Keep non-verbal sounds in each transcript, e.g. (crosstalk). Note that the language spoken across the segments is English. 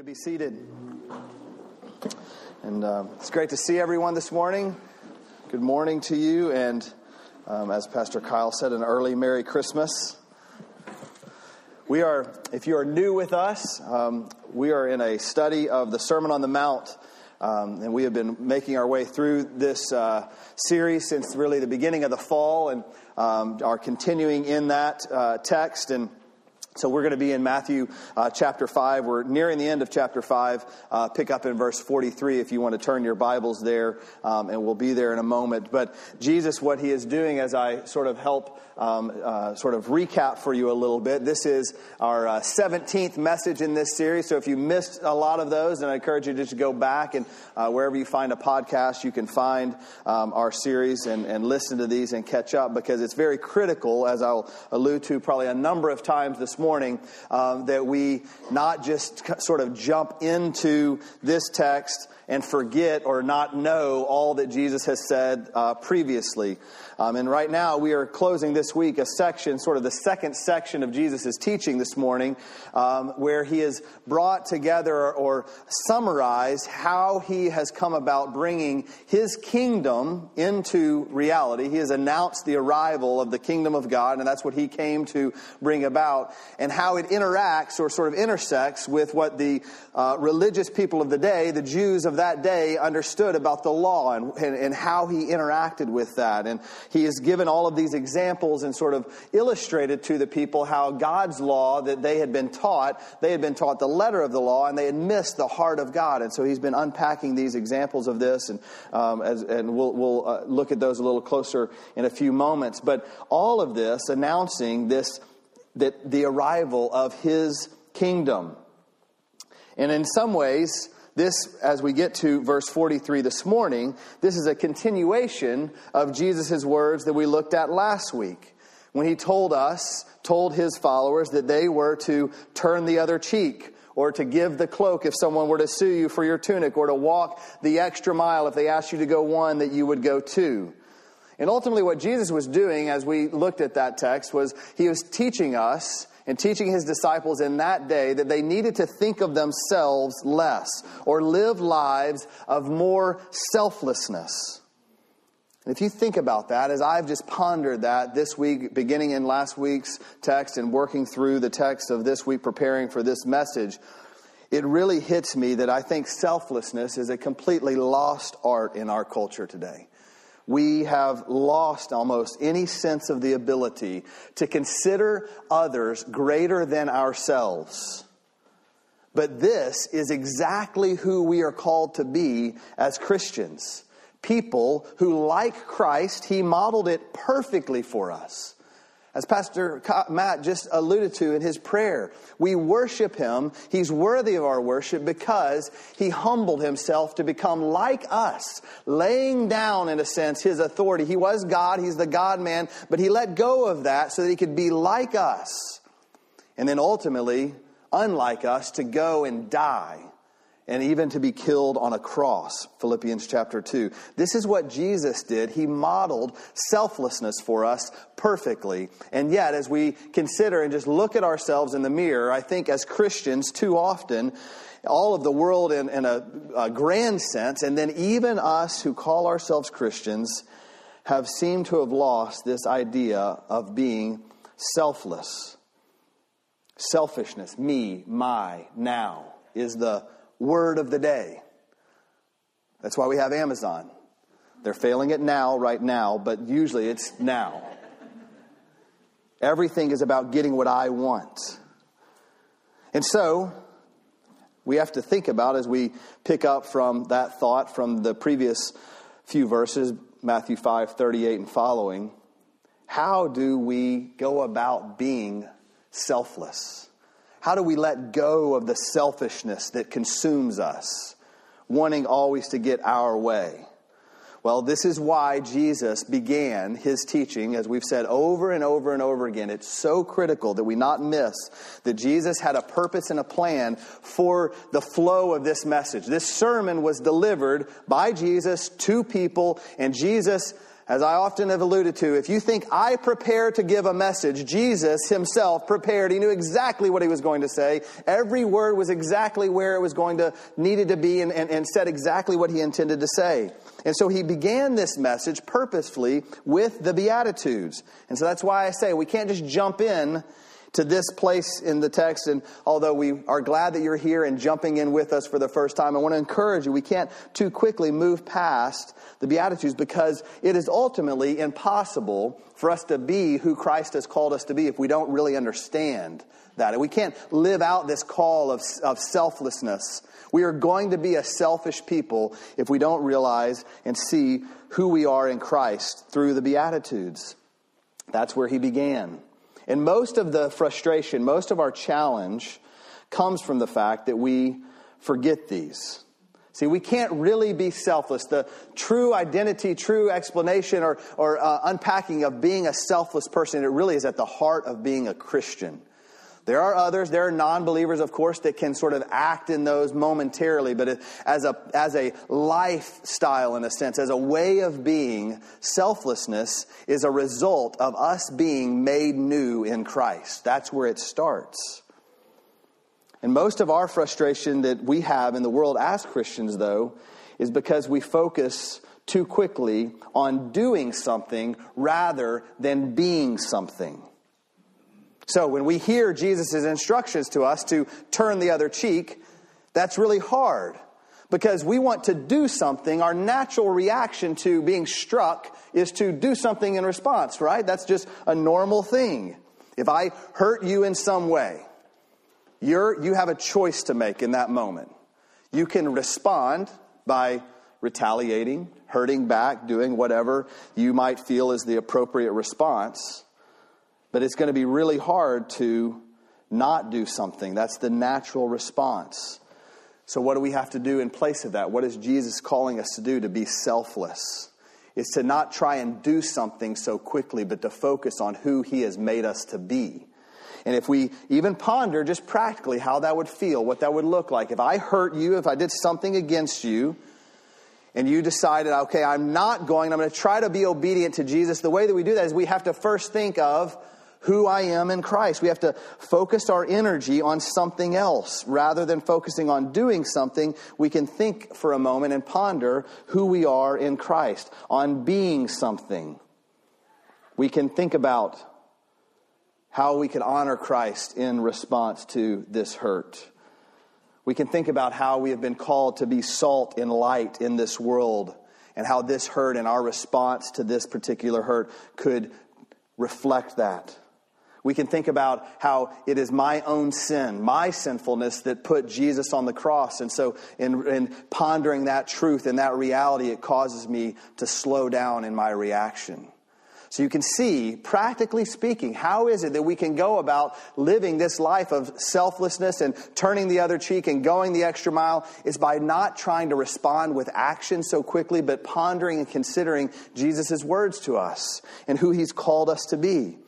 could be seated. And uh, it's great to see everyone this morning. Good morning to you, and um, as Pastor Kyle said, an early Merry Christmas. We are, if you are new with us, um, we are in a study of the Sermon on the Mount. Um, and we have been making our way through this uh, series since really the beginning of the fall and um, are continuing in that uh, text. And so we're going to be in Matthew uh, chapter 5. We're nearing the end of chapter 5. Uh, pick up in verse 43 if you want to turn your Bibles there, um, and we'll be there in a moment. But Jesus, what he is doing as I sort of help um, uh, sort of recap for you a little bit, this is our 17th uh, message in this series. So if you missed a lot of those, then I encourage you to just go back and uh, wherever you find a podcast, you can find um, our series and, and listen to these and catch up because it's very critical, as I'll allude to probably a number of times this morning um, that we not just sort of jump into this text and forget or not know all that Jesus has said uh, previously. Um, and right now, we are closing this week a section, sort of the second section of Jesus' teaching this morning, um, where he has brought together or summarized how he has come about bringing his kingdom into reality. He has announced the arrival of the kingdom of God, and that's what he came to bring about, and how it interacts or sort of intersects with what the uh, religious people of the day, the Jews of that day, understood about the law and, and, and how he interacted with that. And he has given all of these examples and sort of illustrated to the people how God's law that they had been taught, they had been taught the letter of the law and they had missed the heart of God. And so he's been unpacking these examples of this, and, um, as, and we'll, we'll uh, look at those a little closer in a few moments. But all of this announcing this, that the arrival of his kingdom. And in some ways, this, as we get to verse 43 this morning, this is a continuation of Jesus' words that we looked at last week when he told us, told his followers that they were to turn the other cheek or to give the cloak if someone were to sue you for your tunic or to walk the extra mile if they asked you to go one that you would go two. And ultimately, what Jesus was doing as we looked at that text was he was teaching us and teaching his disciples in that day that they needed to think of themselves less or live lives of more selflessness. And if you think about that, as I've just pondered that this week, beginning in last week's text and working through the text of this week, preparing for this message, it really hits me that I think selflessness is a completely lost art in our culture today we have lost almost any sense of the ability to consider others greater than ourselves. But this is exactly who we are called to be as Christians. People who, like Christ, He modeled it perfectly for us. As Pastor Matt just alluded to in his prayer, we worship him. He's worthy of our worship because he humbled himself to become like us, laying down, in a sense, his authority. He was God, he's the God man, but he let go of that so that he could be like us. And then ultimately, unlike us, to go and die and even to be killed on a cross. Philippians chapter 2. This is what Jesus did. He modeled selflessness for us perfectly. And yet, as we consider and just look at ourselves in the mirror, I think as Christians, too often, all of the world in, in a, a grand sense, and then even us who call ourselves Christians, have seemed to have lost this idea of being selfless. Selfishness, me, my, now, is the word of the day. That's why we have Amazon. They're failing it now, right now, but usually it's now. Everything is about getting what I want. And so, we have to think about as we pick up from that thought from the previous few verses, Matthew 5 38 and following, how do we go about being selfless? How do we let go of the selfishness that consumes us, wanting always to get our way? Well, this is why Jesus began his teaching, as we've said over and over and over again. It's so critical that we not miss that Jesus had a purpose and a plan for the flow of this message. This sermon was delivered by Jesus to people, and Jesus As I often have alluded to, if you think I prepare to give a message, Jesus himself prepared. He knew exactly what he was going to say. Every word was exactly where it was going to, needed to be and, and, and said exactly what he intended to say. And so he began this message purposefully with the Beatitudes. And so that's why I say we can't just jump in to this place in the text. And although we are glad that you're here and jumping in with us for the first time, I want to encourage you. We can't too quickly move past the Beatitudes because it is ultimately impossible for us to be who Christ has called us to be if we don't really understand that. And we can't live out this call of, of selflessness. We are going to be a selfish people if we don't realize and see who we are in Christ through the Beatitudes. That's where he began. And most of the frustration, most of our challenge comes from the fact that we forget these. See, we can't really be selfless. The true identity, true explanation, or, or uh, unpacking of being a selfless person, it really is at the heart of being a Christian. There are others, there are non believers, of course, that can sort of act in those momentarily, but as a, as a lifestyle, in a sense, as a way of being, selflessness is a result of us being made new in Christ. That's where it starts. And most of our frustration that we have in the world as Christians, though, is because we focus too quickly on doing something rather than being something. So when we hear Jesus' instructions to us to turn the other cheek, that's really hard because we want to do something. Our natural reaction to being struck is to do something in response, right? That's just a normal thing. If I hurt you in some way, you're, you have a choice to make in that moment. You can respond by retaliating, hurting back, doing whatever you might feel is the appropriate response. But it's going to be really hard to not do something. That's the natural response. So, what do we have to do in place of that? What is Jesus calling us to do to be selfless? Is to not try and do something so quickly, but to focus on who He has made us to be. And if we even ponder just practically how that would feel, what that would look like, if I hurt you, if I did something against you, and you decided, okay, I'm not going, I'm going to try to be obedient to Jesus, the way that we do that is we have to first think of who I am in Christ. We have to focus our energy on something else. Rather than focusing on doing something, we can think for a moment and ponder who we are in Christ, on being something. We can think about how we can honor Christ in response to this hurt. We can think about how we have been called to be salt and light in this world and how this hurt and our response to this particular hurt could reflect that. We can think about how it is my own sin, my sinfulness that put Jesus on the cross. And so, in, in, pondering that truth and that reality, it causes me to slow down in my reaction. So, you can see, practically speaking, how is it that we can go about living this life of selflessness and turning the other cheek and going the extra mile is by not trying to respond with action so quickly, but pondering and considering Jesus' words to us and who he's called us to be.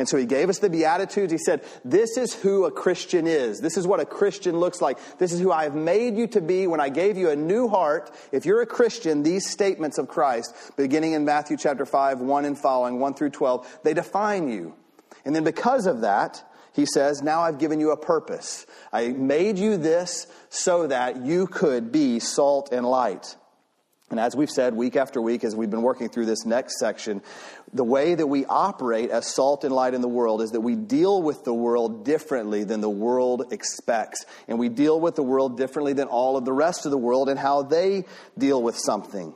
And so he gave us the Beatitudes. He said, This is who a Christian is. This is what a Christian looks like. This is who I have made you to be when I gave you a new heart. If you're a Christian, these statements of Christ, beginning in Matthew chapter 5, 1 and following, 1 through 12, they define you. And then because of that, he says, Now I've given you a purpose. I made you this so that you could be salt and light. And as we've said week after week, as we've been working through this next section, the way that we operate as salt and light in the world is that we deal with the world differently than the world expects. And we deal with the world differently than all of the rest of the world and how they deal with something.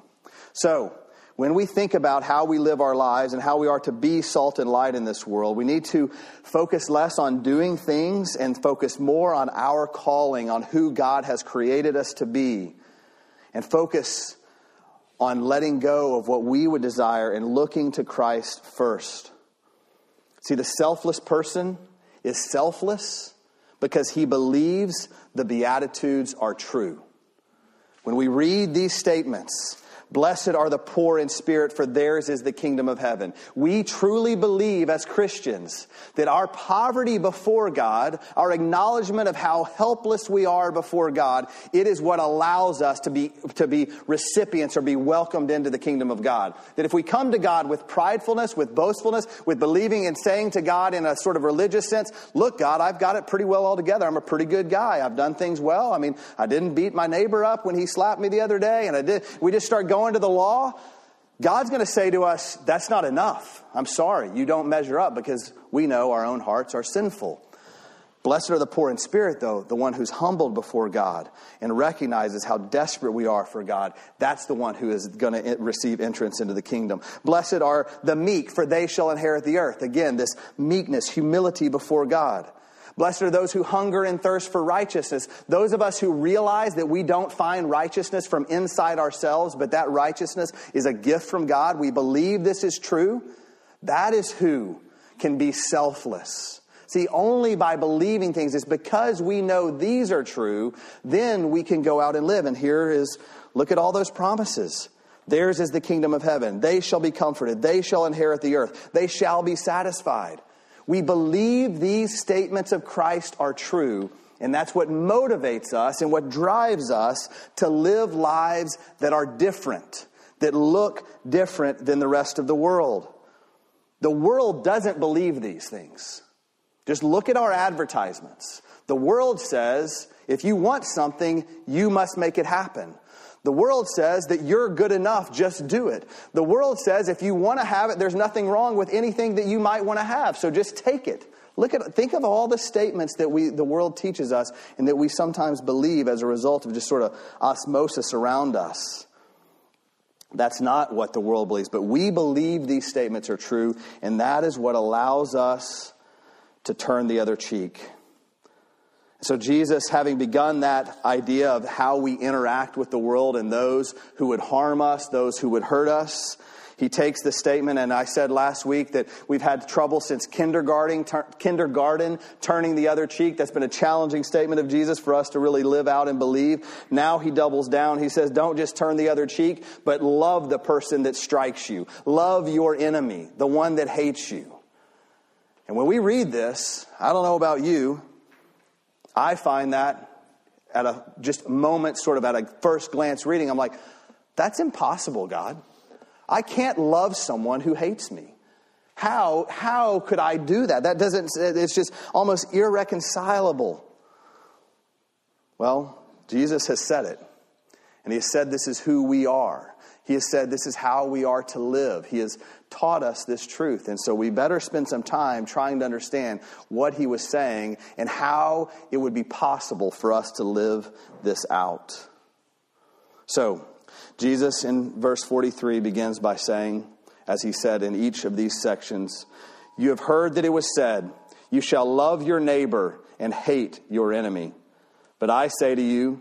So, when we think about how we live our lives and how we are to be salt and light in this world, we need to focus less on doing things and focus more on our calling, on who God has created us to be, and focus on letting go of what we would desire and looking to Christ first. See, the selfless person is selfless because he believes the Beatitudes are true. When we read these statements, Blessed are the poor in spirit, for theirs is the kingdom of heaven. We truly believe as Christians that our poverty before God, our acknowledgement of how helpless we are before God, it is what allows us to be, to be recipients or be welcomed into the kingdom of God. That if we come to God with pridefulness, with boastfulness, with believing and saying to God in a sort of religious sense, look, God, I've got it pretty well all together. I'm a pretty good guy. I've done things well. I mean, I didn't beat my neighbor up when he slapped me the other day, and I did. We just start going to the law. God's going to say to us, That's not enough. I'm sorry. You don't measure up because we know our own hearts are sinful. Blessed are the poor in spirit, though, the one who's humbled before God and recognizes how desperate we are for God. That's the one who is going to receive entrance into the kingdom. Blessed are the meek, for they shall inherit the earth. Again, this meekness, humility before God. Blessed are those who hunger and thirst for righteousness. Those of us who realize that we don't find righteousness from inside ourselves, but that righteousness is a gift from God. We believe this is true. That is who can be selfless. See, only by believing things is because we know these are true, then we can go out and live. And here is, look at all those promises. Theirs is the kingdom of heaven. They shall be comforted. They shall inherit the earth. They shall be satisfied. We believe these statements of Christ are true, and that's what motivates us and what drives us to live lives that are different, that look different than the rest of the world. The world doesn't believe these things. Just look at our advertisements. The world says if you want something, you must make it happen. The world says that you're good enough, just do it. The world says if you want to have it, there's nothing wrong with anything that you might want to have, so just take it. Look at think of all the statements that we the world teaches us and that we sometimes believe as a result of just sort of osmosis around us. That's not what the world believes, but we believe these statements are true, and that is what allows us to turn the other cheek. So, Jesus, having begun that idea of how we interact with the world and those who would harm us, those who would hurt us, he takes the statement, and I said last week that we've had trouble since kindergarten, ter- kindergarten, turning the other cheek. That's been a challenging statement of Jesus for us to really live out and believe. Now he doubles down. He says, don't just turn the other cheek, but love the person that strikes you. Love your enemy, the one that hates you. And when we read this, I don't know about you, I find that at a just moment, sort of at a first glance reading, I'm like, that's impossible, God. I can't love someone who hates me. How, how could I do that? That doesn't, it's just almost irreconcilable. Well, Jesus has said it. And he has said this is who we are. He has said this is how we are to live. He has taught us this truth. And so we better spend some time trying to understand what he was saying and how it would be possible for us to live this out. So, Jesus in verse 43 begins by saying, as he said in each of these sections, You have heard that it was said, You shall love your neighbor and hate your enemy. But I say to you,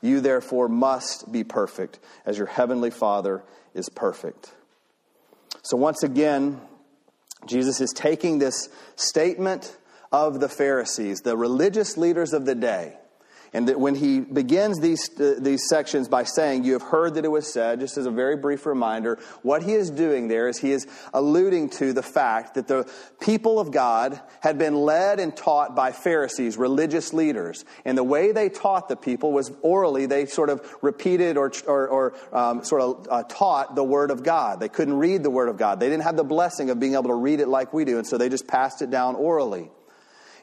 You therefore must be perfect, as your heavenly Father is perfect. So, once again, Jesus is taking this statement of the Pharisees, the religious leaders of the day, and that when he begins these, uh, these sections by saying, You have heard that it was said, just as a very brief reminder, what he is doing there is he is alluding to the fact that the people of God had been led and taught by Pharisees, religious leaders. And the way they taught the people was orally, they sort of repeated or, or, or um, sort of uh, taught the Word of God. They couldn't read the Word of God. They didn't have the blessing of being able to read it like we do, and so they just passed it down orally.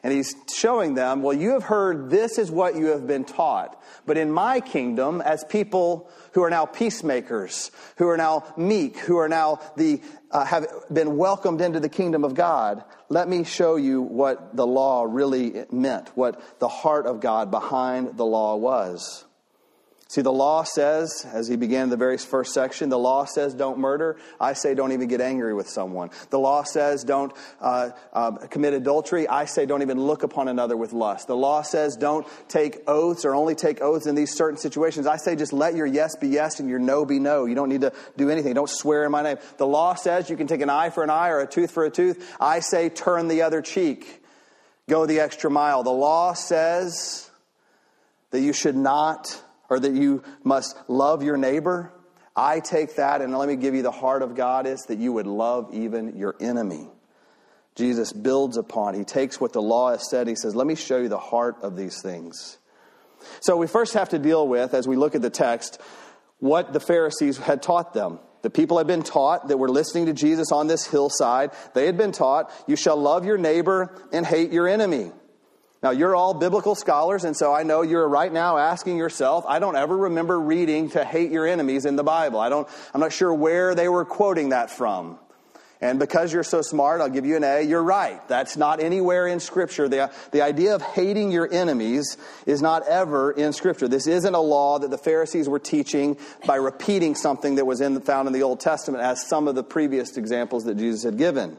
And he's showing them, well, you have heard this is what you have been taught. But in my kingdom, as people who are now peacemakers, who are now meek, who are now the, uh, have been welcomed into the kingdom of God, let me show you what the law really meant, what the heart of God behind the law was. See, the law says, as he began the very first section, the law says don't murder. I say don't even get angry with someone. The law says don't uh, uh, commit adultery. I say don't even look upon another with lust. The law says don't take oaths or only take oaths in these certain situations. I say just let your yes be yes and your no be no. You don't need to do anything. Don't swear in my name. The law says you can take an eye for an eye or a tooth for a tooth. I say turn the other cheek. Go the extra mile. The law says that you should not or that you must love your neighbor. I take that, and let me give you the heart of God is that you would love even your enemy. Jesus builds upon, he takes what the law has said, he says, Let me show you the heart of these things. So we first have to deal with, as we look at the text, what the Pharisees had taught them. The people had been taught that were listening to Jesus on this hillside, they had been taught, You shall love your neighbor and hate your enemy. Now, you're all biblical scholars, and so I know you're right now asking yourself, I don't ever remember reading to hate your enemies in the Bible. I don't, I'm not sure where they were quoting that from. And because you're so smart, I'll give you an A. You're right. That's not anywhere in Scripture. The, the idea of hating your enemies is not ever in Scripture. This isn't a law that the Pharisees were teaching by repeating something that was in, found in the Old Testament, as some of the previous examples that Jesus had given.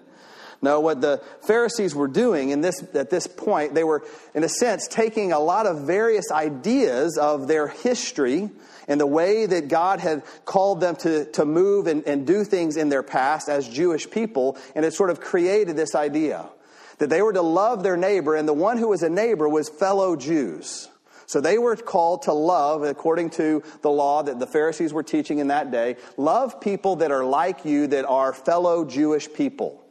No, what the Pharisees were doing in this, at this point, they were, in a sense, taking a lot of various ideas of their history and the way that God had called them to, to move and, and do things in their past as Jewish people, and it sort of created this idea that they were to love their neighbor, and the one who was a neighbor was fellow Jews. So they were called to love, according to the law that the Pharisees were teaching in that day, love people that are like you, that are fellow Jewish people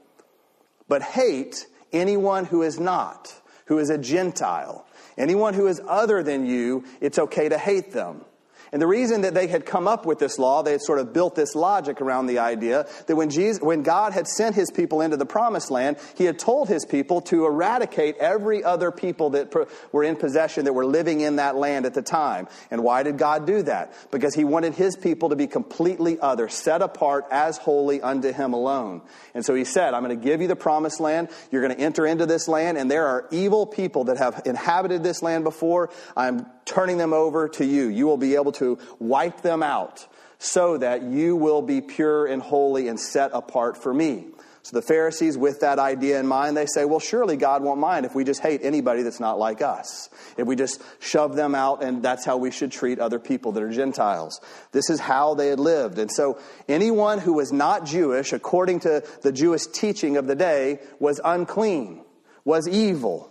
but hate anyone who is not, who is a Gentile. Anyone who is other than you, it's okay to hate them. And the reason that they had come up with this law, they had sort of built this logic around the idea that when, Jesus, when God had sent his people into the promised land, he had told his people to eradicate every other people that were in possession that were living in that land at the time. And why did God do that? Because he wanted his people to be completely other, set apart as holy unto him alone. And so he said, I'm going to give you the promised land. You're going to enter into this land, and there are evil people that have inhabited this land before. I'm turning them over to you. You will be able to wipe them out so that you will be pure and holy and set apart for me. So the Pharisees, with that idea in mind, they say, well, surely God won't mind if we just hate anybody that's not like us. If we just shove them out, and that's how we should treat other people that are Gentiles. This is how they had lived. And so anyone who was not Jewish, according to the Jewish teaching of the day, was unclean, was evil,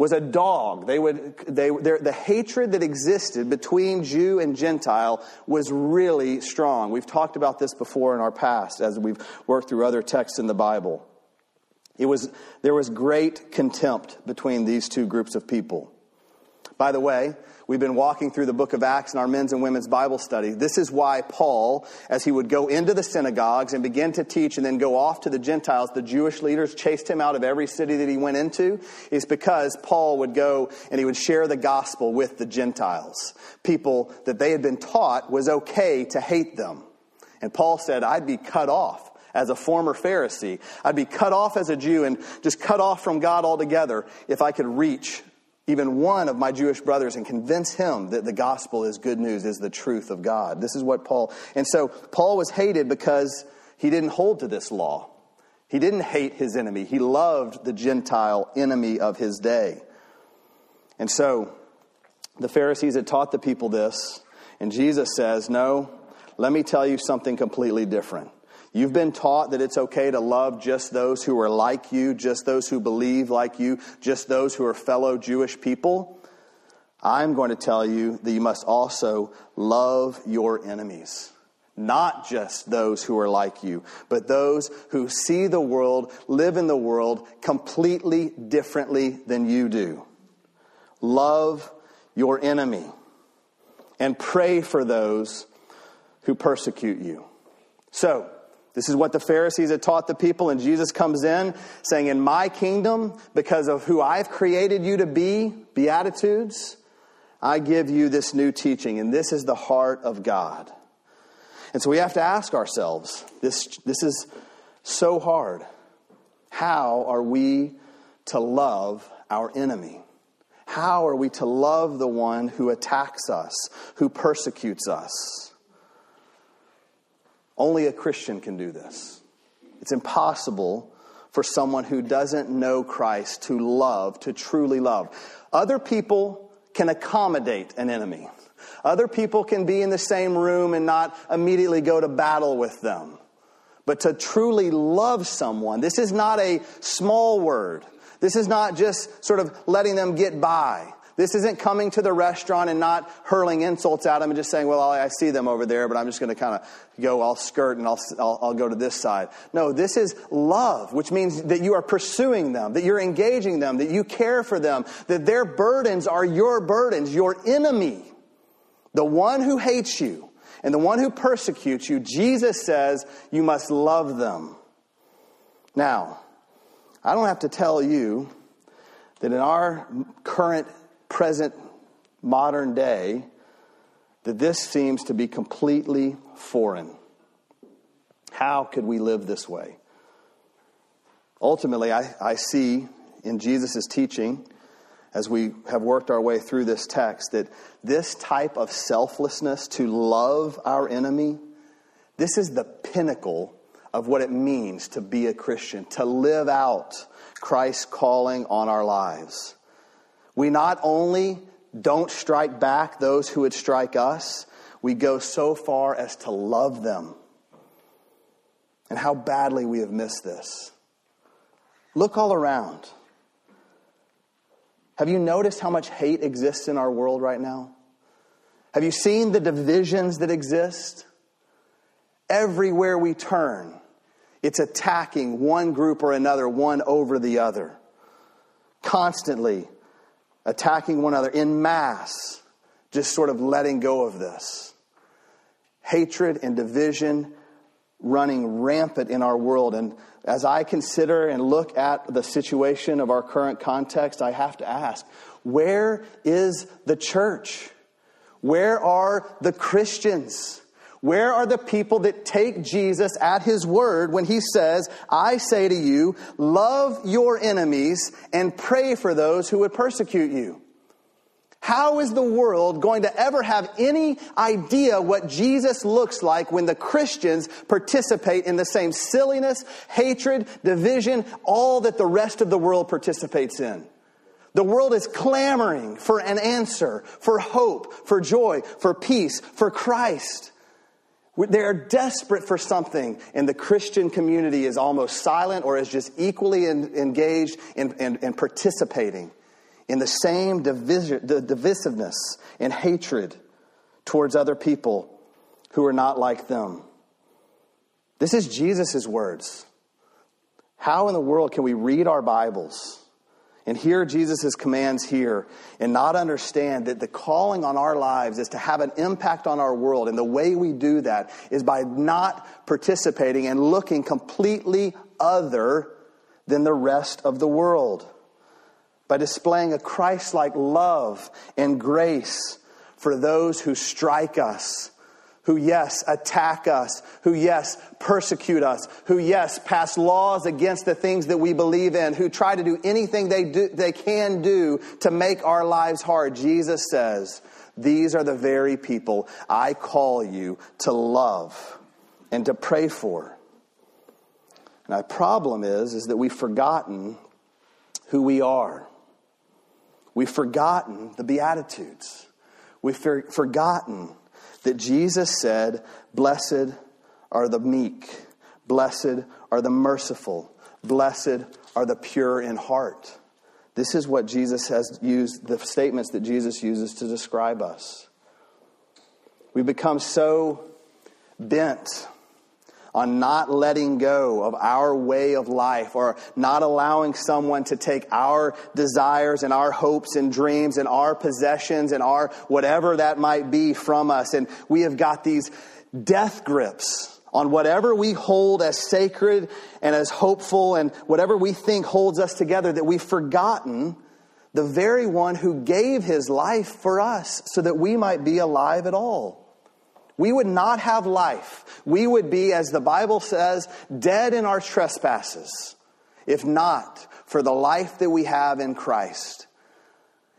was a dog. They would, they, the hatred that existed between Jew and Gentile was really strong. We've talked about this before in our past as we've worked through other texts in the Bible. It was, there was great contempt between these two groups of people. By the way, We've been walking through the book of Acts in our men's and women's Bible study. This is why Paul, as he would go into the synagogues and begin to teach and then go off to the Gentiles, the Jewish leaders chased him out of every city that he went into, is because Paul would go and he would share the gospel with the Gentiles. People that they had been taught was okay to hate them. And Paul said, I'd be cut off as a former Pharisee. I'd be cut off as a Jew and just cut off from God altogether if I could reach even one of my Jewish brothers and convince him that the gospel is good news, is the truth of God. This is what Paul, and so Paul was hated because he didn't hold to this law. He didn't hate his enemy. He loved the Gentile enemy of his day. And so the Pharisees had taught the people this, and Jesus says, No, let me tell you something completely different. You've been taught that it's okay to love just those who are like you, just those who believe like you, just those who are fellow Jewish people. I'm going to tell you that you must also love your enemies. Not just those who are like you, but those who see the world, live in the world completely differently than you do. Love your enemy and pray for those who persecute you. So, this is what the Pharisees had taught the people, and Jesus comes in saying, In my kingdom, because of who I've created you to be, Beatitudes, I give you this new teaching, and this is the heart of God. And so we have to ask ourselves this, this is so hard. How are we to love our enemy? How are we to love the one who attacks us, who persecutes us? Only a Christian can do this. It's impossible for someone who doesn't know Christ to love, to truly love. Other people can accommodate an enemy. Other people can be in the same room and not immediately go to battle with them. But to truly love someone, this is not a small word. This is not just sort of letting them get by. This isn't coming to the restaurant and not hurling insults at them and just saying, well, I see them over there, but I'm just going to kind of go, I'll skirt and I'll, I'll, I'll, go to this side. No, this is love, which means that you are pursuing them, that you're engaging them, that you care for them, that their burdens are your burdens, your enemy. The one who hates you and the one who persecutes you, Jesus says you must love them. Now, I don't have to tell you that in our current, present, modern day, that this seems to be completely foreign. How could we live this way? Ultimately, I, I see in Jesus' teaching as we have worked our way through this text that this type of selflessness to love our enemy, this is the pinnacle of what it means to be a Christian, to live out Christ's calling on our lives. We not only don't strike back those who would strike us, we go so far as to love them. And how badly we have missed this. Look all around. Have you noticed how much hate exists in our world right now? Have you seen the divisions that exist? Everywhere we turn, it's attacking one group or another, one over the other. Constantly attacking one another in mass, just sort of letting go of this. Hatred and division running rampant in our world. And as I consider and look at the situation of our current context, I have to ask where is the church? Where are the Christians? Where are the people that take Jesus at his word when he says, I say to you, love your enemies and pray for those who would persecute you? How is the world going to ever have any idea what Jesus looks like when the Christians participate in the same silliness, hatred, division, all that the rest of the world participates in? The world is clamoring for an answer, for hope, for joy, for peace, for Christ. They are desperate for something, and the Christian community is almost silent or is just equally engaged in, and participating in the same divisiveness and hatred towards other people who are not like them. This is Jesus' words. How in the world can we read our Bibles and hear Jesus' commands here and not understand that the calling on our lives is to have an impact on our world? And the way we do that is by not participating and looking completely other than the rest of the world by displaying a Christ like love and grace for those who strike us, who, yes, attack us, who, yes, persecute us, who, yes, pass laws against the things that we believe in, who try to do anything they, do, they can do to make our lives hard. Jesus says, These are the very people I call you to love and to pray for. And our problem is, is that we've forgotten who we are. We've forgotten the Beatitudes. We've forgotten that Jesus said, Blessed are the meek, blessed are the merciful, blessed are the pure in heart. This is what Jesus has used, the statements that Jesus uses to describe us. We become so bent on not letting go of our way of life or not allowing someone to take our desires and our hopes and dreams and our possessions and our whatever that might be from us. And we have got these death grips on whatever we hold as sacred and as hopeful and whatever we think holds us together that we've forgotten the very one who gave his life for us so that we might be alive at all. We would not have life. We would be, as the Bible says, dead in our trespasses, if not for the life that we have in Christ.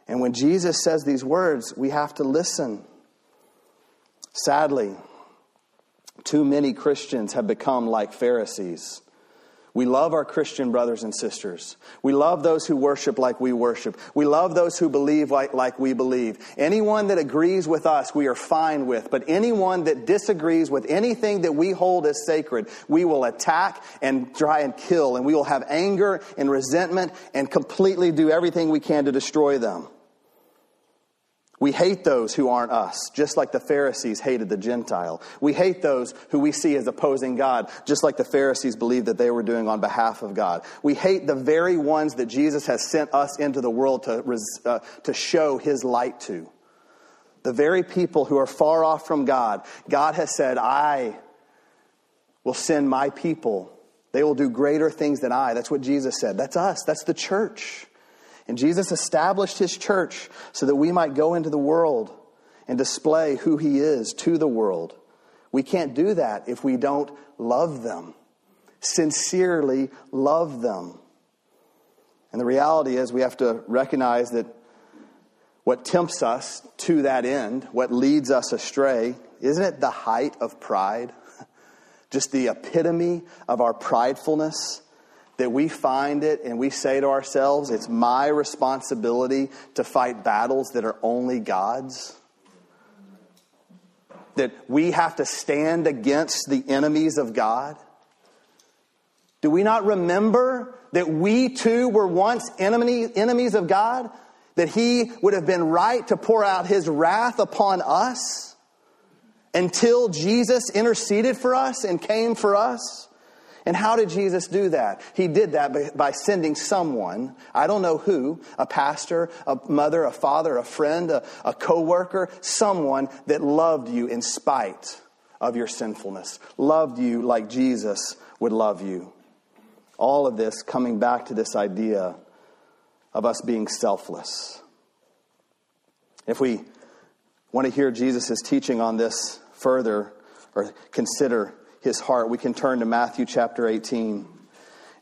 And when Jesus says these words, we have to listen. Sadly, too many Christians have become like Pharisees. We love our Christian brothers and sisters. We love those who worship like we worship. We love those who believe like, like, we believe. Anyone that agrees with us, we are fine with. But anyone that disagrees with anything that we hold as sacred, we will attack and try and kill. And we will have anger and resentment and completely do everything we can to destroy them. We hate those who aren't us, just like the Pharisees hated the Gentile. We hate those who we see as opposing God, just like the Pharisees believed that they were doing on behalf of God. We hate the very ones that Jesus has sent us into the world to, uh, to show his light to. The very people who are far off from God. God has said, I will send my people. They will do greater things than I. That's what Jesus said. That's us. That's the church. And Jesus established his church so that we might go into the world and display who he is to the world. We can't do that if we don't love them, sincerely love them. And the reality is, we have to recognize that what tempts us to that end, what leads us astray, isn't it the height of pride? (laughs) Just the epitome of our pridefulness? That we find it and we say to ourselves, it's my responsibility to fight battles that are only God's? That we have to stand against the enemies of God? Do we not remember that we too were once enemy, enemies of God? That He would have been right to pour out His wrath upon us until Jesus interceded for us and came for us? And how did Jesus do that? He did that by sending someone, I don't know who, a pastor, a mother, a father, a friend, a, a co-worker, someone that loved you in spite of your sinfulness, loved you like Jesus would love you. All of this coming back to this idea of us being selfless. If we want to hear Jesus' teaching on this further or consider his heart, we can turn to Matthew chapter 18.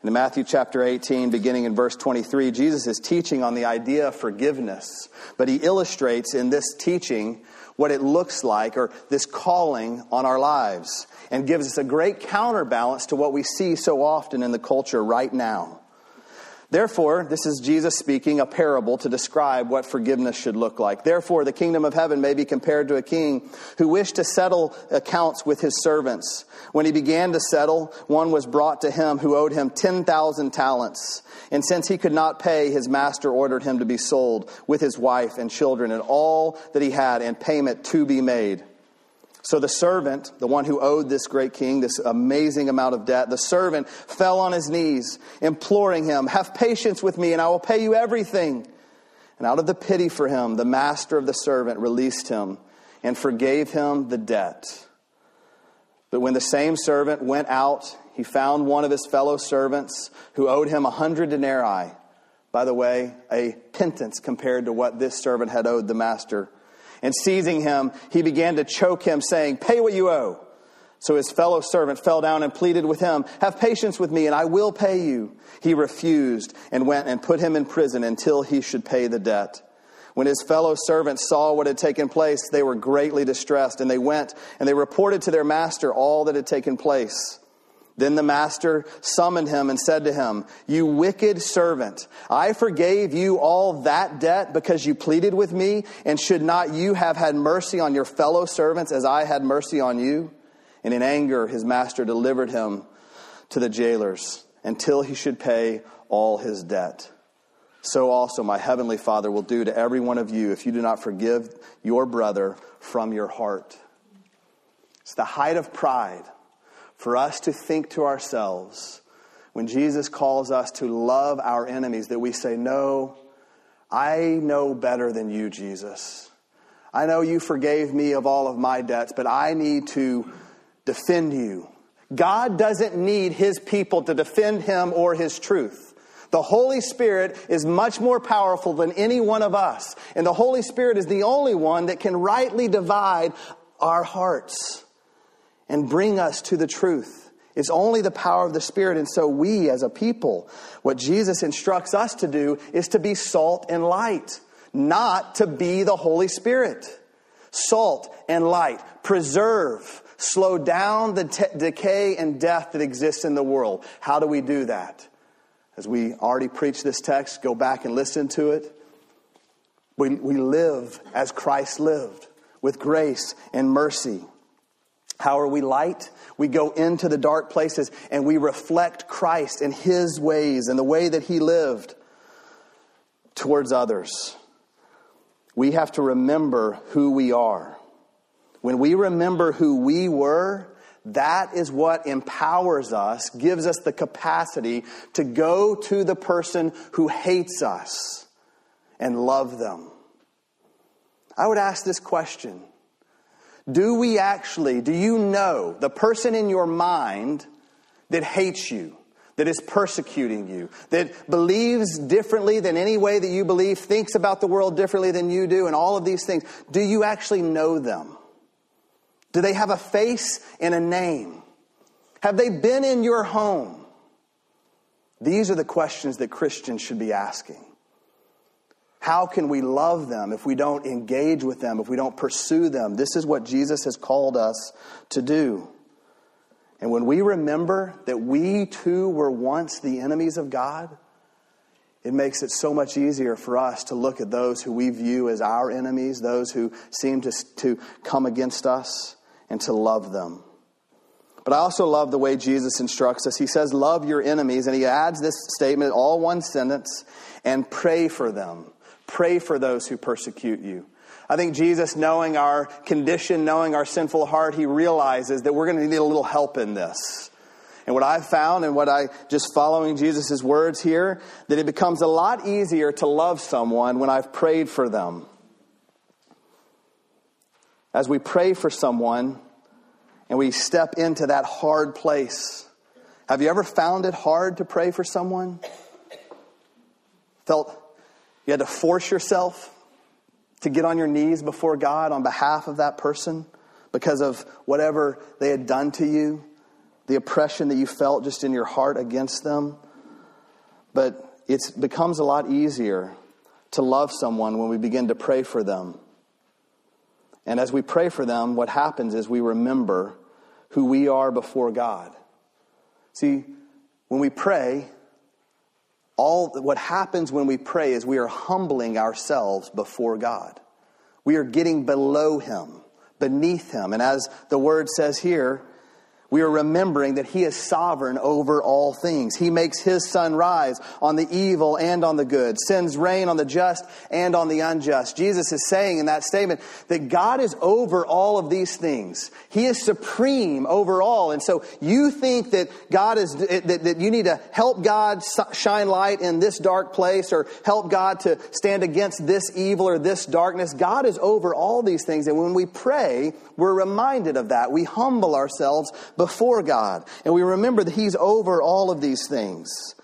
In Matthew chapter 18, beginning in verse 23, Jesus is teaching on the idea of forgiveness, but he illustrates in this teaching what it looks like or this calling on our lives and gives us a great counterbalance to what we see so often in the culture right now. Therefore, this is Jesus speaking a parable to describe what forgiveness should look like. Therefore, the kingdom of heaven may be compared to a king who wished to settle accounts with his servants. When he began to settle, one was brought to him who owed him 10,000 talents. And since he could not pay, his master ordered him to be sold with his wife and children and all that he had and payment to be made. So the servant, the one who owed this great king this amazing amount of debt, the servant fell on his knees, imploring him, Have patience with me, and I will pay you everything. And out of the pity for him, the master of the servant released him and forgave him the debt. But when the same servant went out, he found one of his fellow servants who owed him a hundred denarii. By the way, a pittance compared to what this servant had owed the master. And seizing him, he began to choke him, saying, Pay what you owe. So his fellow servant fell down and pleaded with him, Have patience with me, and I will pay you. He refused and went and put him in prison until he should pay the debt. When his fellow servants saw what had taken place, they were greatly distressed, and they went and they reported to their master all that had taken place. Then the master summoned him and said to him, You wicked servant, I forgave you all that debt because you pleaded with me, and should not you have had mercy on your fellow servants as I had mercy on you? And in anger, his master delivered him to the jailers until he should pay all his debt. So also my heavenly Father will do to every one of you if you do not forgive your brother from your heart. It's the height of pride for us to think to ourselves when Jesus calls us to love our enemies that we say, No, I know better than you, Jesus. I know you forgave me of all of my debts, but I need to defend you. God doesn't need his people to defend him or his truth. The Holy Spirit is much more powerful than any one of us. And the Holy Spirit is the only one that can rightly divide our hearts and bring us to the truth. It's only the power of the Spirit. And so, we as a people, what Jesus instructs us to do is to be salt and light, not to be the Holy Spirit. Salt and light, preserve, slow down the te- decay and death that exists in the world. How do we do that? As we already preached this text, go back and listen to it. We, we live as Christ lived, with grace and mercy. How are we light? We go into the dark places and we reflect Christ and His ways and the way that He lived towards others. We have to remember who we are. When we remember who we were, that is what empowers us, gives us the capacity to go to the person who hates us and love them. I would ask this question Do we actually, do you know the person in your mind that hates you? that is persecuting you, that believes differently than any way that you believe, thinks about the world differently than you do, and all of these things, do you actually know them? Do they have a face and a name? Have they been in your home? These are the questions that Christians should be asking. How can we love them if we don't engage with them, if we don't pursue them? This is what Jesus has called us to do. And when we remember that we too were once the enemies of God, it makes it so much easier for us to look at those who we view as our enemies, those who seem to, to come against us, and to love them. But I also love the way Jesus instructs us. He says, Love your enemies, and he adds this statement, all one sentence, and pray for them. Pray for those who persecute you. I think Jesus, knowing our condition, knowing our sinful heart, he realizes that we're going to need a little help in this. And what I've found and what I just following Jesus' words here, that it becomes a lot easier to love someone when I've prayed for them. As we pray for someone and we step into that hard place. Have you ever found it hard to pray for someone? Felt you had to force yourself? to get on your knees before God on behalf of that person because of whatever they had done to you, the oppression that you felt just in your heart against them. But it becomes a lot easier to love someone when we begin to pray for them. And as we pray for them, what happens is we remember who we are before God. See, when we pray, all what happens when we pray is we are humbling ourselves before God. We are getting below him, beneath him. And as the word says here, we are remembering that He is sovereign over all things. He makes His sun rise on the evil and on the good, sends rain on the just and on the unjust. Jesus is saying in that statement that God is over all of these things. He is supreme over all. And so you think that God is, that, that you need to help God shine light in this dark place or help God to stand against this evil or this darkness. God is over all these things. And when we pray, we're reminded of that. We humble ourselves before God. And we remember that He's over all of these things.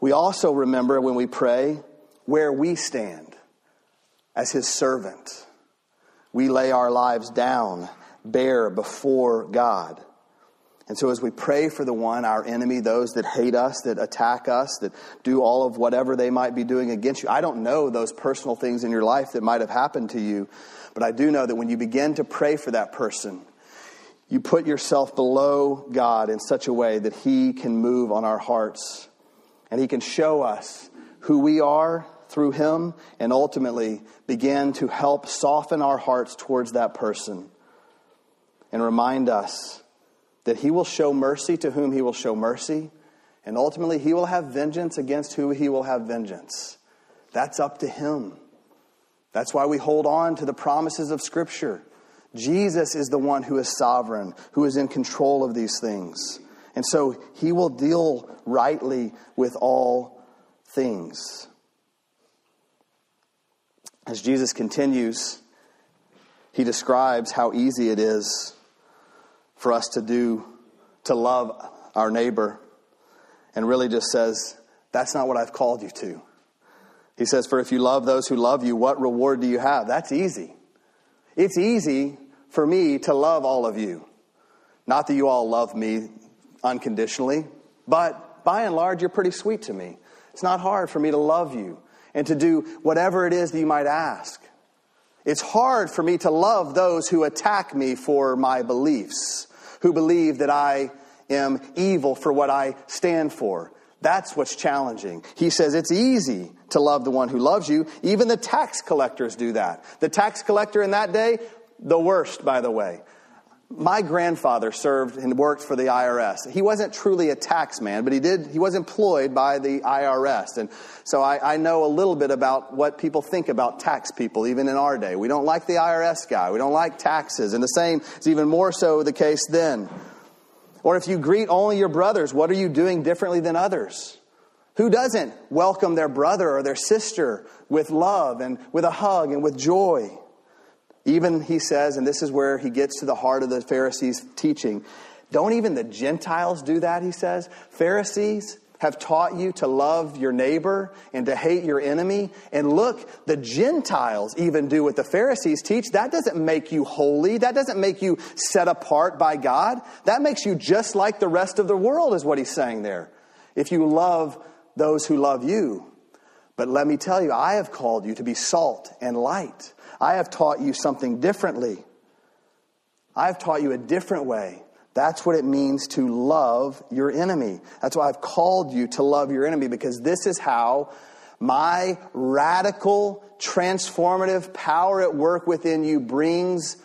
We also remember when we pray where we stand as His servant. We lay our lives down bare before God. And so, as we pray for the one, our enemy, those that hate us, that attack us, that do all of whatever they might be doing against you, I don't know those personal things in your life that might have happened to you, but I do know that when you begin to pray for that person, you put yourself below God in such a way that He can move on our hearts and He can show us who we are through Him and ultimately begin to help soften our hearts towards that person and remind us that He will show mercy to whom He will show mercy and ultimately He will have vengeance against who He will have vengeance. That's up to Him. That's why we hold on to the promises of Scripture. Jesus is the one who is sovereign, who is in control of these things. And so he will deal rightly with all things. As Jesus continues, he describes how easy it is for us to do, to love our neighbor, and really just says, That's not what I've called you to. He says, For if you love those who love you, what reward do you have? That's easy. It's easy for me to love all of you. Not that you all love me unconditionally, but by and large, you're pretty sweet to me. It's not hard for me to love you and to do whatever it is that you might ask. It's hard for me to love those who attack me for my beliefs, who believe that I am evil for what I stand for. That's what's challenging. He says it's easy to love the one who loves you. Even the tax collectors do that. The tax collector in that day, the worst, by the way. My grandfather served and worked for the IRS. He wasn't truly a tax man, but he did, he was employed by the IRS. And so I, I know a little bit about what people think about tax people, even in our day. We don't like the IRS guy. We don't like taxes. And the same is even more so the case then. Or if you greet only your brothers, what are you doing differently than others? Who doesn't welcome their brother or their sister with love and with a hug and with joy? Even, he says, and this is where he gets to the heart of the Pharisees' teaching, don't even the Gentiles do that, he says? Pharisees have taught you to love your neighbor and to hate your enemy. And look, the Gentiles even do what the Pharisees teach. That doesn't make you holy. That doesn't make you set apart by God. That makes you just like the rest of the world, is what he's saying there. If you love those who love you. But let me tell you, I have called you to be salt and light. I have taught you something differently. I have taught you a different way. That's what it means to love your enemy. That's why I've called you to love your enemy because this is how my radical, transformative power at work within you brings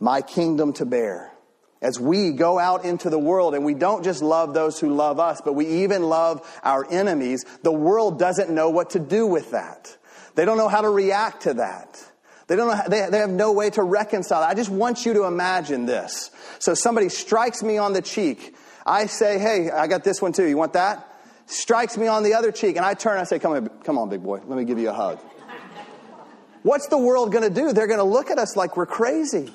my kingdom to bear. As we go out into the world and we don't just love those who love us, but we even love our enemies, the world doesn't know what to do with that. They don't know how to react to that. They don't know, they, they have no way to reconcile. I just want you to imagine this. So somebody strikes me on the cheek. I say, hey, I got this one too. You want that? Strikes me on the other cheek. And I turn and I say, come on, come on, big boy. Let me give you a hug. What's the world going to do? They're going to look at us like we're crazy.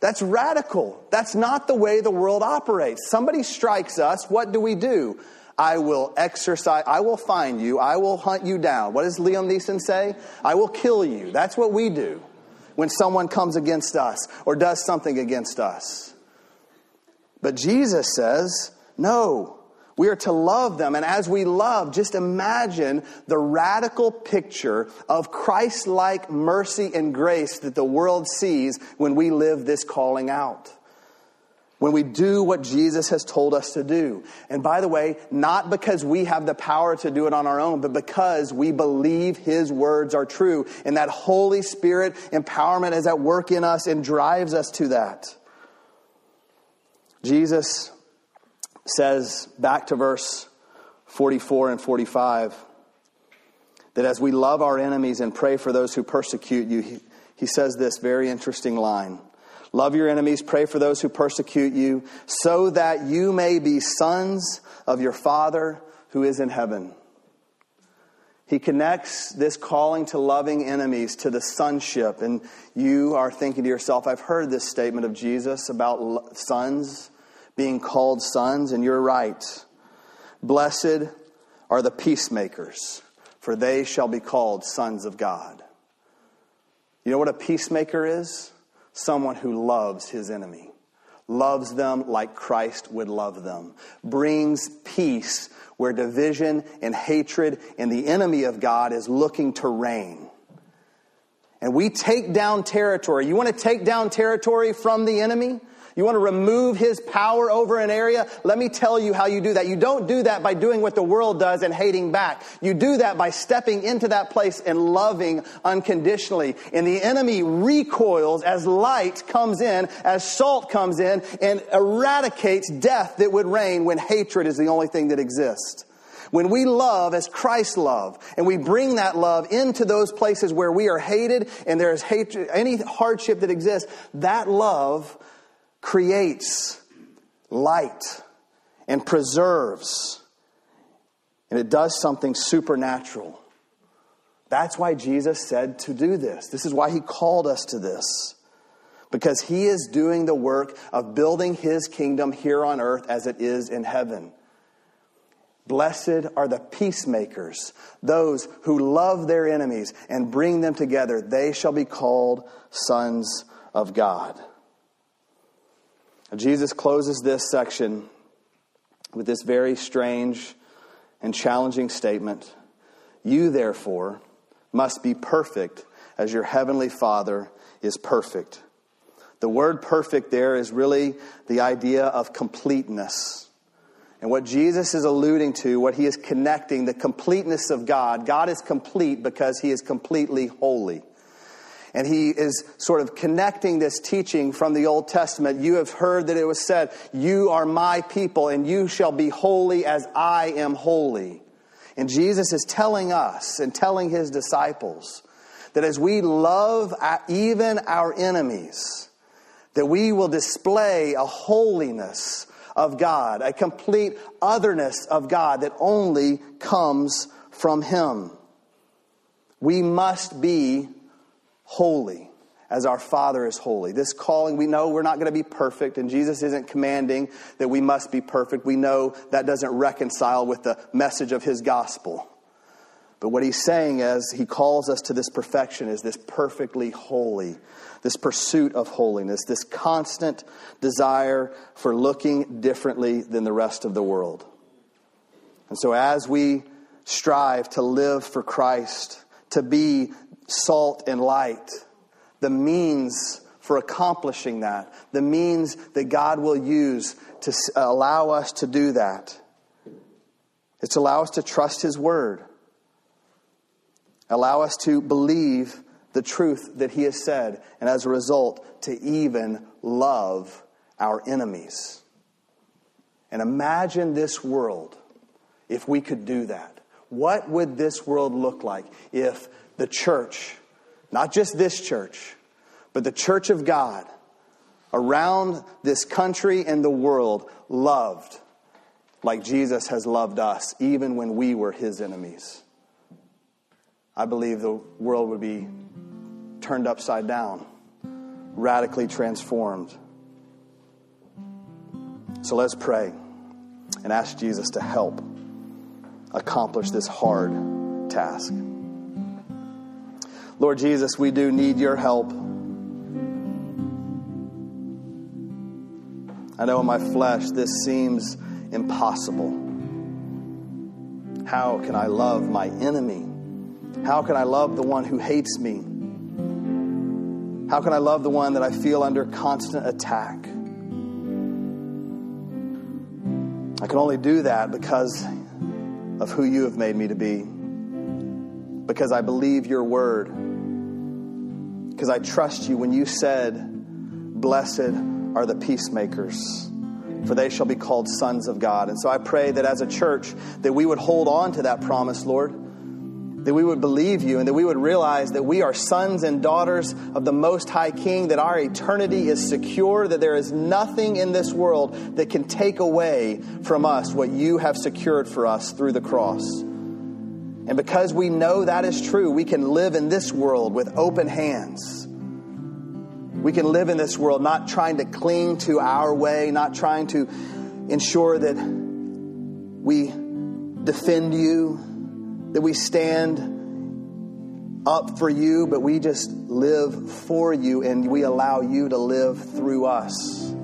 That's radical. That's not the way the world operates. Somebody strikes us. What do we do? I will exercise, I will find you, I will hunt you down. What does Liam Neeson say? I will kill you. That's what we do when someone comes against us or does something against us. But Jesus says, no. We are to love them. And as we love, just imagine the radical picture of Christ like mercy and grace that the world sees when we live this calling out when we do what Jesus has told us to do. And by the way, not because we have the power to do it on our own, but because we believe His words are true. And that Holy Spirit empowerment is at work in us and drives us to that. Jesus says, back to verse 44 and 45, that as we love our enemies and pray for those who persecute you, he, he says this very interesting line. Love your enemies, pray for those who persecute you, so that you may be sons of your Father who is in heaven. He connects this calling to loving enemies to the sonship. And you are thinking to yourself, I've heard this statement of Jesus about sons being called sons, and you're right. Blessed are the peacemakers, for they shall be called sons of God. You know what a peacemaker is? Someone who loves his enemy, loves them like Christ would love them, brings peace where division and hatred and the enemy of God is looking to reign. And we take down territory. You want to take down territory from the enemy? You want to remove his power over an area? Let me tell you how you do that. You don't do that by doing what the world does and hating back. You do that by stepping into that place and loving unconditionally. And the enemy recoils as light comes in, as salt comes in, and eradicates death that would reign when hatred is the only thing that exists. When we love as Christ loved, and we bring that love into those places where we are hated and there is hatred, any hardship that exists, that love creates light and preserves, and it does something supernatural. That's why Jesus said to do this. This is why he called us to this. Because he is doing the work of building his kingdom here on earth as it is in heaven. Blessed are the peacemakers, those who love their enemies and bring them together. They shall be called sons of God. Jesus closes this section with this very strange and challenging statement You, therefore, must be perfect as your heavenly Father is perfect. The word perfect there is really the idea of completeness. And what Jesus is alluding to, what he is connecting, the completeness of God. God is complete because he is completely holy. And he is sort of connecting this teaching from the Old Testament. You have heard that it was said, You are my people, and you shall be holy as I am holy. And Jesus is telling us and telling his disciples that as we love even our enemies, that we will display a holiness of God, a complete otherness of God that only comes from him. We must be holy as our Father is holy. This calling, we know we're not going to be perfect, and Jesus isn't commanding that we must be perfect. We know that doesn't reconcile with the message of His gospel. But what He's saying as He calls us to this perfection, is this perfectly holy, this pursuit of holiness, this constant desire for looking differently than the rest of the world. And so as we strive to live for Christ, to be salt and light, the means for accomplishing that, the means that God will use to uh, allow us to do that. It's allow us to trust His Word, allow us to believe the truth that He has said, and as a result, to even love our enemies. And imagine this world if we could do that. What would this world look like if the church, not just this church, but the church of God around this country and the world loved like Jesus has loved us, even when we were his enemies. I believe the world would be turned upside down, radically transformed. So let's pray and ask Jesus to help accomplish this hard task. Lord Jesus, we do need your help. I know in my flesh this seems impossible. How can I love my enemy? How can I love the one who hates me? How can I love the one that I feel under constant attack? I can only do that because of who you have made me to be, because I believe your word because I trust you when you said, Blessed are the peacemakers, for they shall be called sons of God. And so I pray that as a church, that we would hold on to that promise, Lord, that we would believe you, and that we would realize that we are sons and daughters of the Most High King, that our eternity is secure, that there is nothing in this world that can take away from us what you have secured for us through the cross. And because we know that is true, we can live in this world with open hands. We can live in this world not trying to cling to our way, not trying to ensure that we defend you, that we stand up for you, but we just live for you and we allow you to live through us.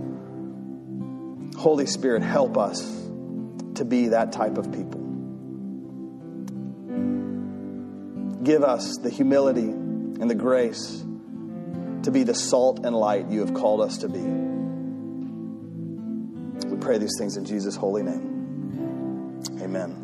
Holy Spirit, help us to be that type of people. Give us the humility and the grace to be the salt and light you have called us to be. We pray these things in Jesus' holy name. Amen.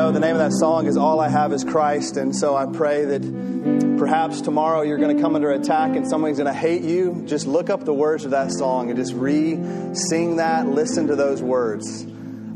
Know, the name of that song is All I Have Is Christ. And so I pray that perhaps tomorrow you're going to come under attack and somebody's going to hate you. Just look up the words of that song and just re sing that, listen to those words.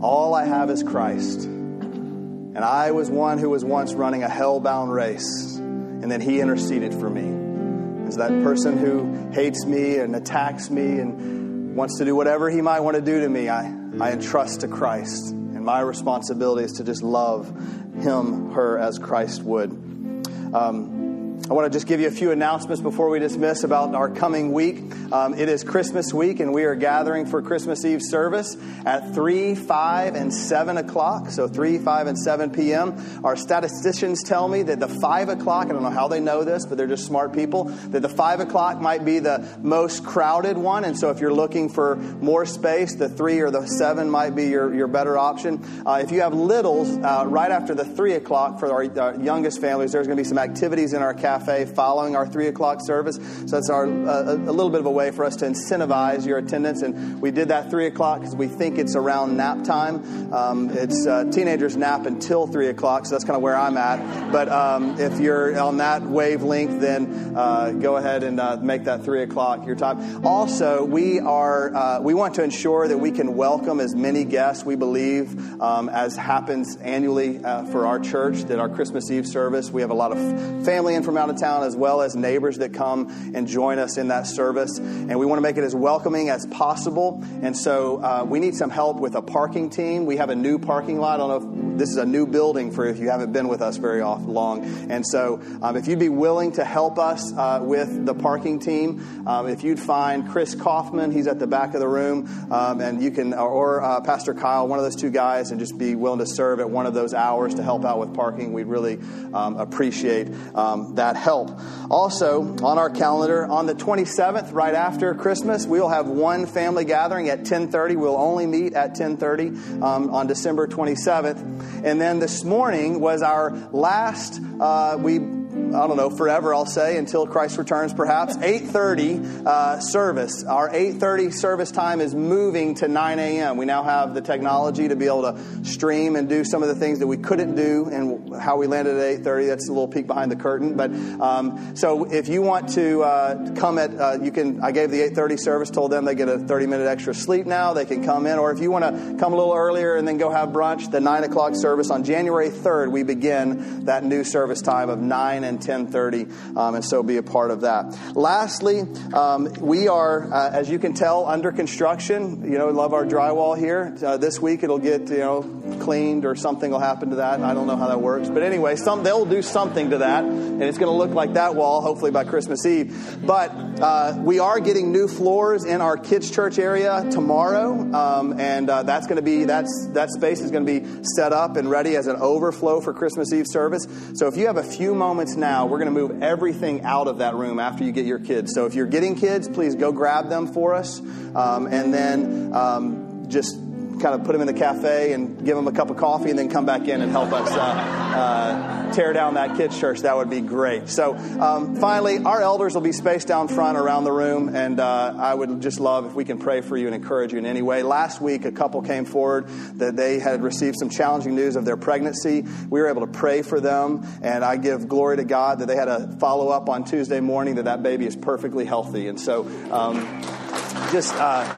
All I have is Christ. And I was one who was once running a hell-bound race, and then he interceded for me. As that person who hates me and attacks me and wants to do whatever he might want to do to me, I, I entrust to Christ. My responsibility is to just love him, her, as Christ would. Um, I want to just give you a few announcements before we dismiss about our coming week. Um, it is Christmas week, and we are gathering for Christmas Eve service at 3, 5, and 7 o'clock. So 3, 5, and 7 p.m. Our statisticians tell me that the 5 o'clock, I don't know how they know this, but they're just smart people, that the 5 o'clock might be the most crowded one. And so if you're looking for more space, the 3 or the 7 might be your, your better option. Uh, if you have littles, uh, right after the 3 o'clock for our, our youngest families, there's going to be some activities in our cafe following our three o'clock service. So that's our uh, a little bit of a way for us to incentivize your attendance. And we did that three o'clock because we think it's around nap time. Um, it's uh, teenagers nap until three o'clock, so that's kind of where I'm at. But um, if you're on that wavelength, then uh, go ahead and uh, make that three o'clock your time. Also, we are uh, we want to ensure that we can welcome as many guests we believe um, as happens annually uh, for our church. That our Christmas Eve service, we have a lot of family in from out of town as well as neighbors that come and join us in that service. And we want to make it as welcoming as possible. And so uh, we need some help with a parking team. We have a new parking lot. I don't know if this is a new building for if you haven't been with us very long. And so um, if you'd be willing to help us uh, with the parking team, um, if you'd find Chris Kaufman, he's at the back of the room, um, and you can, or uh, Pastor Kyle, one of those two guys, and just be willing to serve at one of those hours to help out with parking. We'd really um, appreciate um, that help. Also, on our calendar, on the 27th, right after Christmas, we'll have one family gathering at 10:30. We'll only meet at 10:30 um, on December 27th. And then this morning was our last. Uh, we I don't know, forever, I'll say, until Christ returns, perhaps. 8.30 uh, service. Our 8.30 service time is moving to 9 a.m. We now have the technology to be able to stream and do some of the things that we couldn't do and how we landed at 8.30. That's a little peek behind the curtain. But um, so if you want to uh, come at, uh, you can, I gave the 8.30 service, told them they get a 30-minute extra sleep now. They can come in. Or if you want to come a little earlier and then go have brunch, the 9 o'clock service on January 3rd, we begin that new service time of 9 and 10:30, um, and so be a part of that. Lastly, um, we are, uh, as you can tell, under construction. You know, love our drywall here. Uh, this week it'll get you know cleaned or something will happen to that. I don't know how that works, but anyway, some they'll do something to that, and it's going to look like that wall hopefully by Christmas Eve. But uh, we are getting new floors in our kids' church area tomorrow, um, and uh, that's going to be that's that space is going to be set up and ready as an overflow for Christmas Eve service. So if you have a few moments now, we're going to move everything out of that room after you get your kids. So if you're getting kids, please go grab them for us, um, and then um, just kind of put them in the cafe and give them a cup of coffee and then come back in and help us uh, uh, tear down that kids' church. That would be great. So, um, finally, our elders will be spaced down front around the room, and uh, I would just love if we can pray for you and encourage you in any way. Last week, a couple came forward that they had received some challenging news of their pregnancy. We were able to pray for them, and I give glory to God that they had a follow up on Tuesday morning that that baby is perfectly healthy. And so, um, just uh,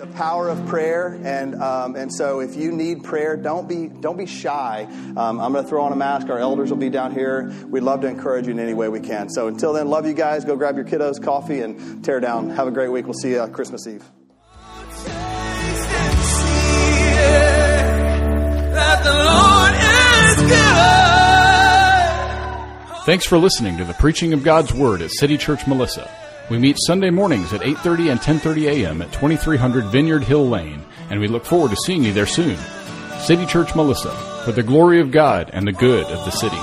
the power of prayer. And um, and so if you need prayer don't be don't be shy. Um, i'm going to throw on a mask. Our elders will be down here. We'd love to encourage you in any way we can. So until then love you guys. Go grab your kiddos coffee and tear down. Have a great week. We'll see you christmas eve. Thanks for listening to the preaching of God's Word at City Church Melissa. We meet Sunday mornings at 8:30 and 10:30 a.m. at 2300 Vineyard Hill Lane, and we look forward to seeing you there soon. City Church Melissa, for the glory of God and the good of the city.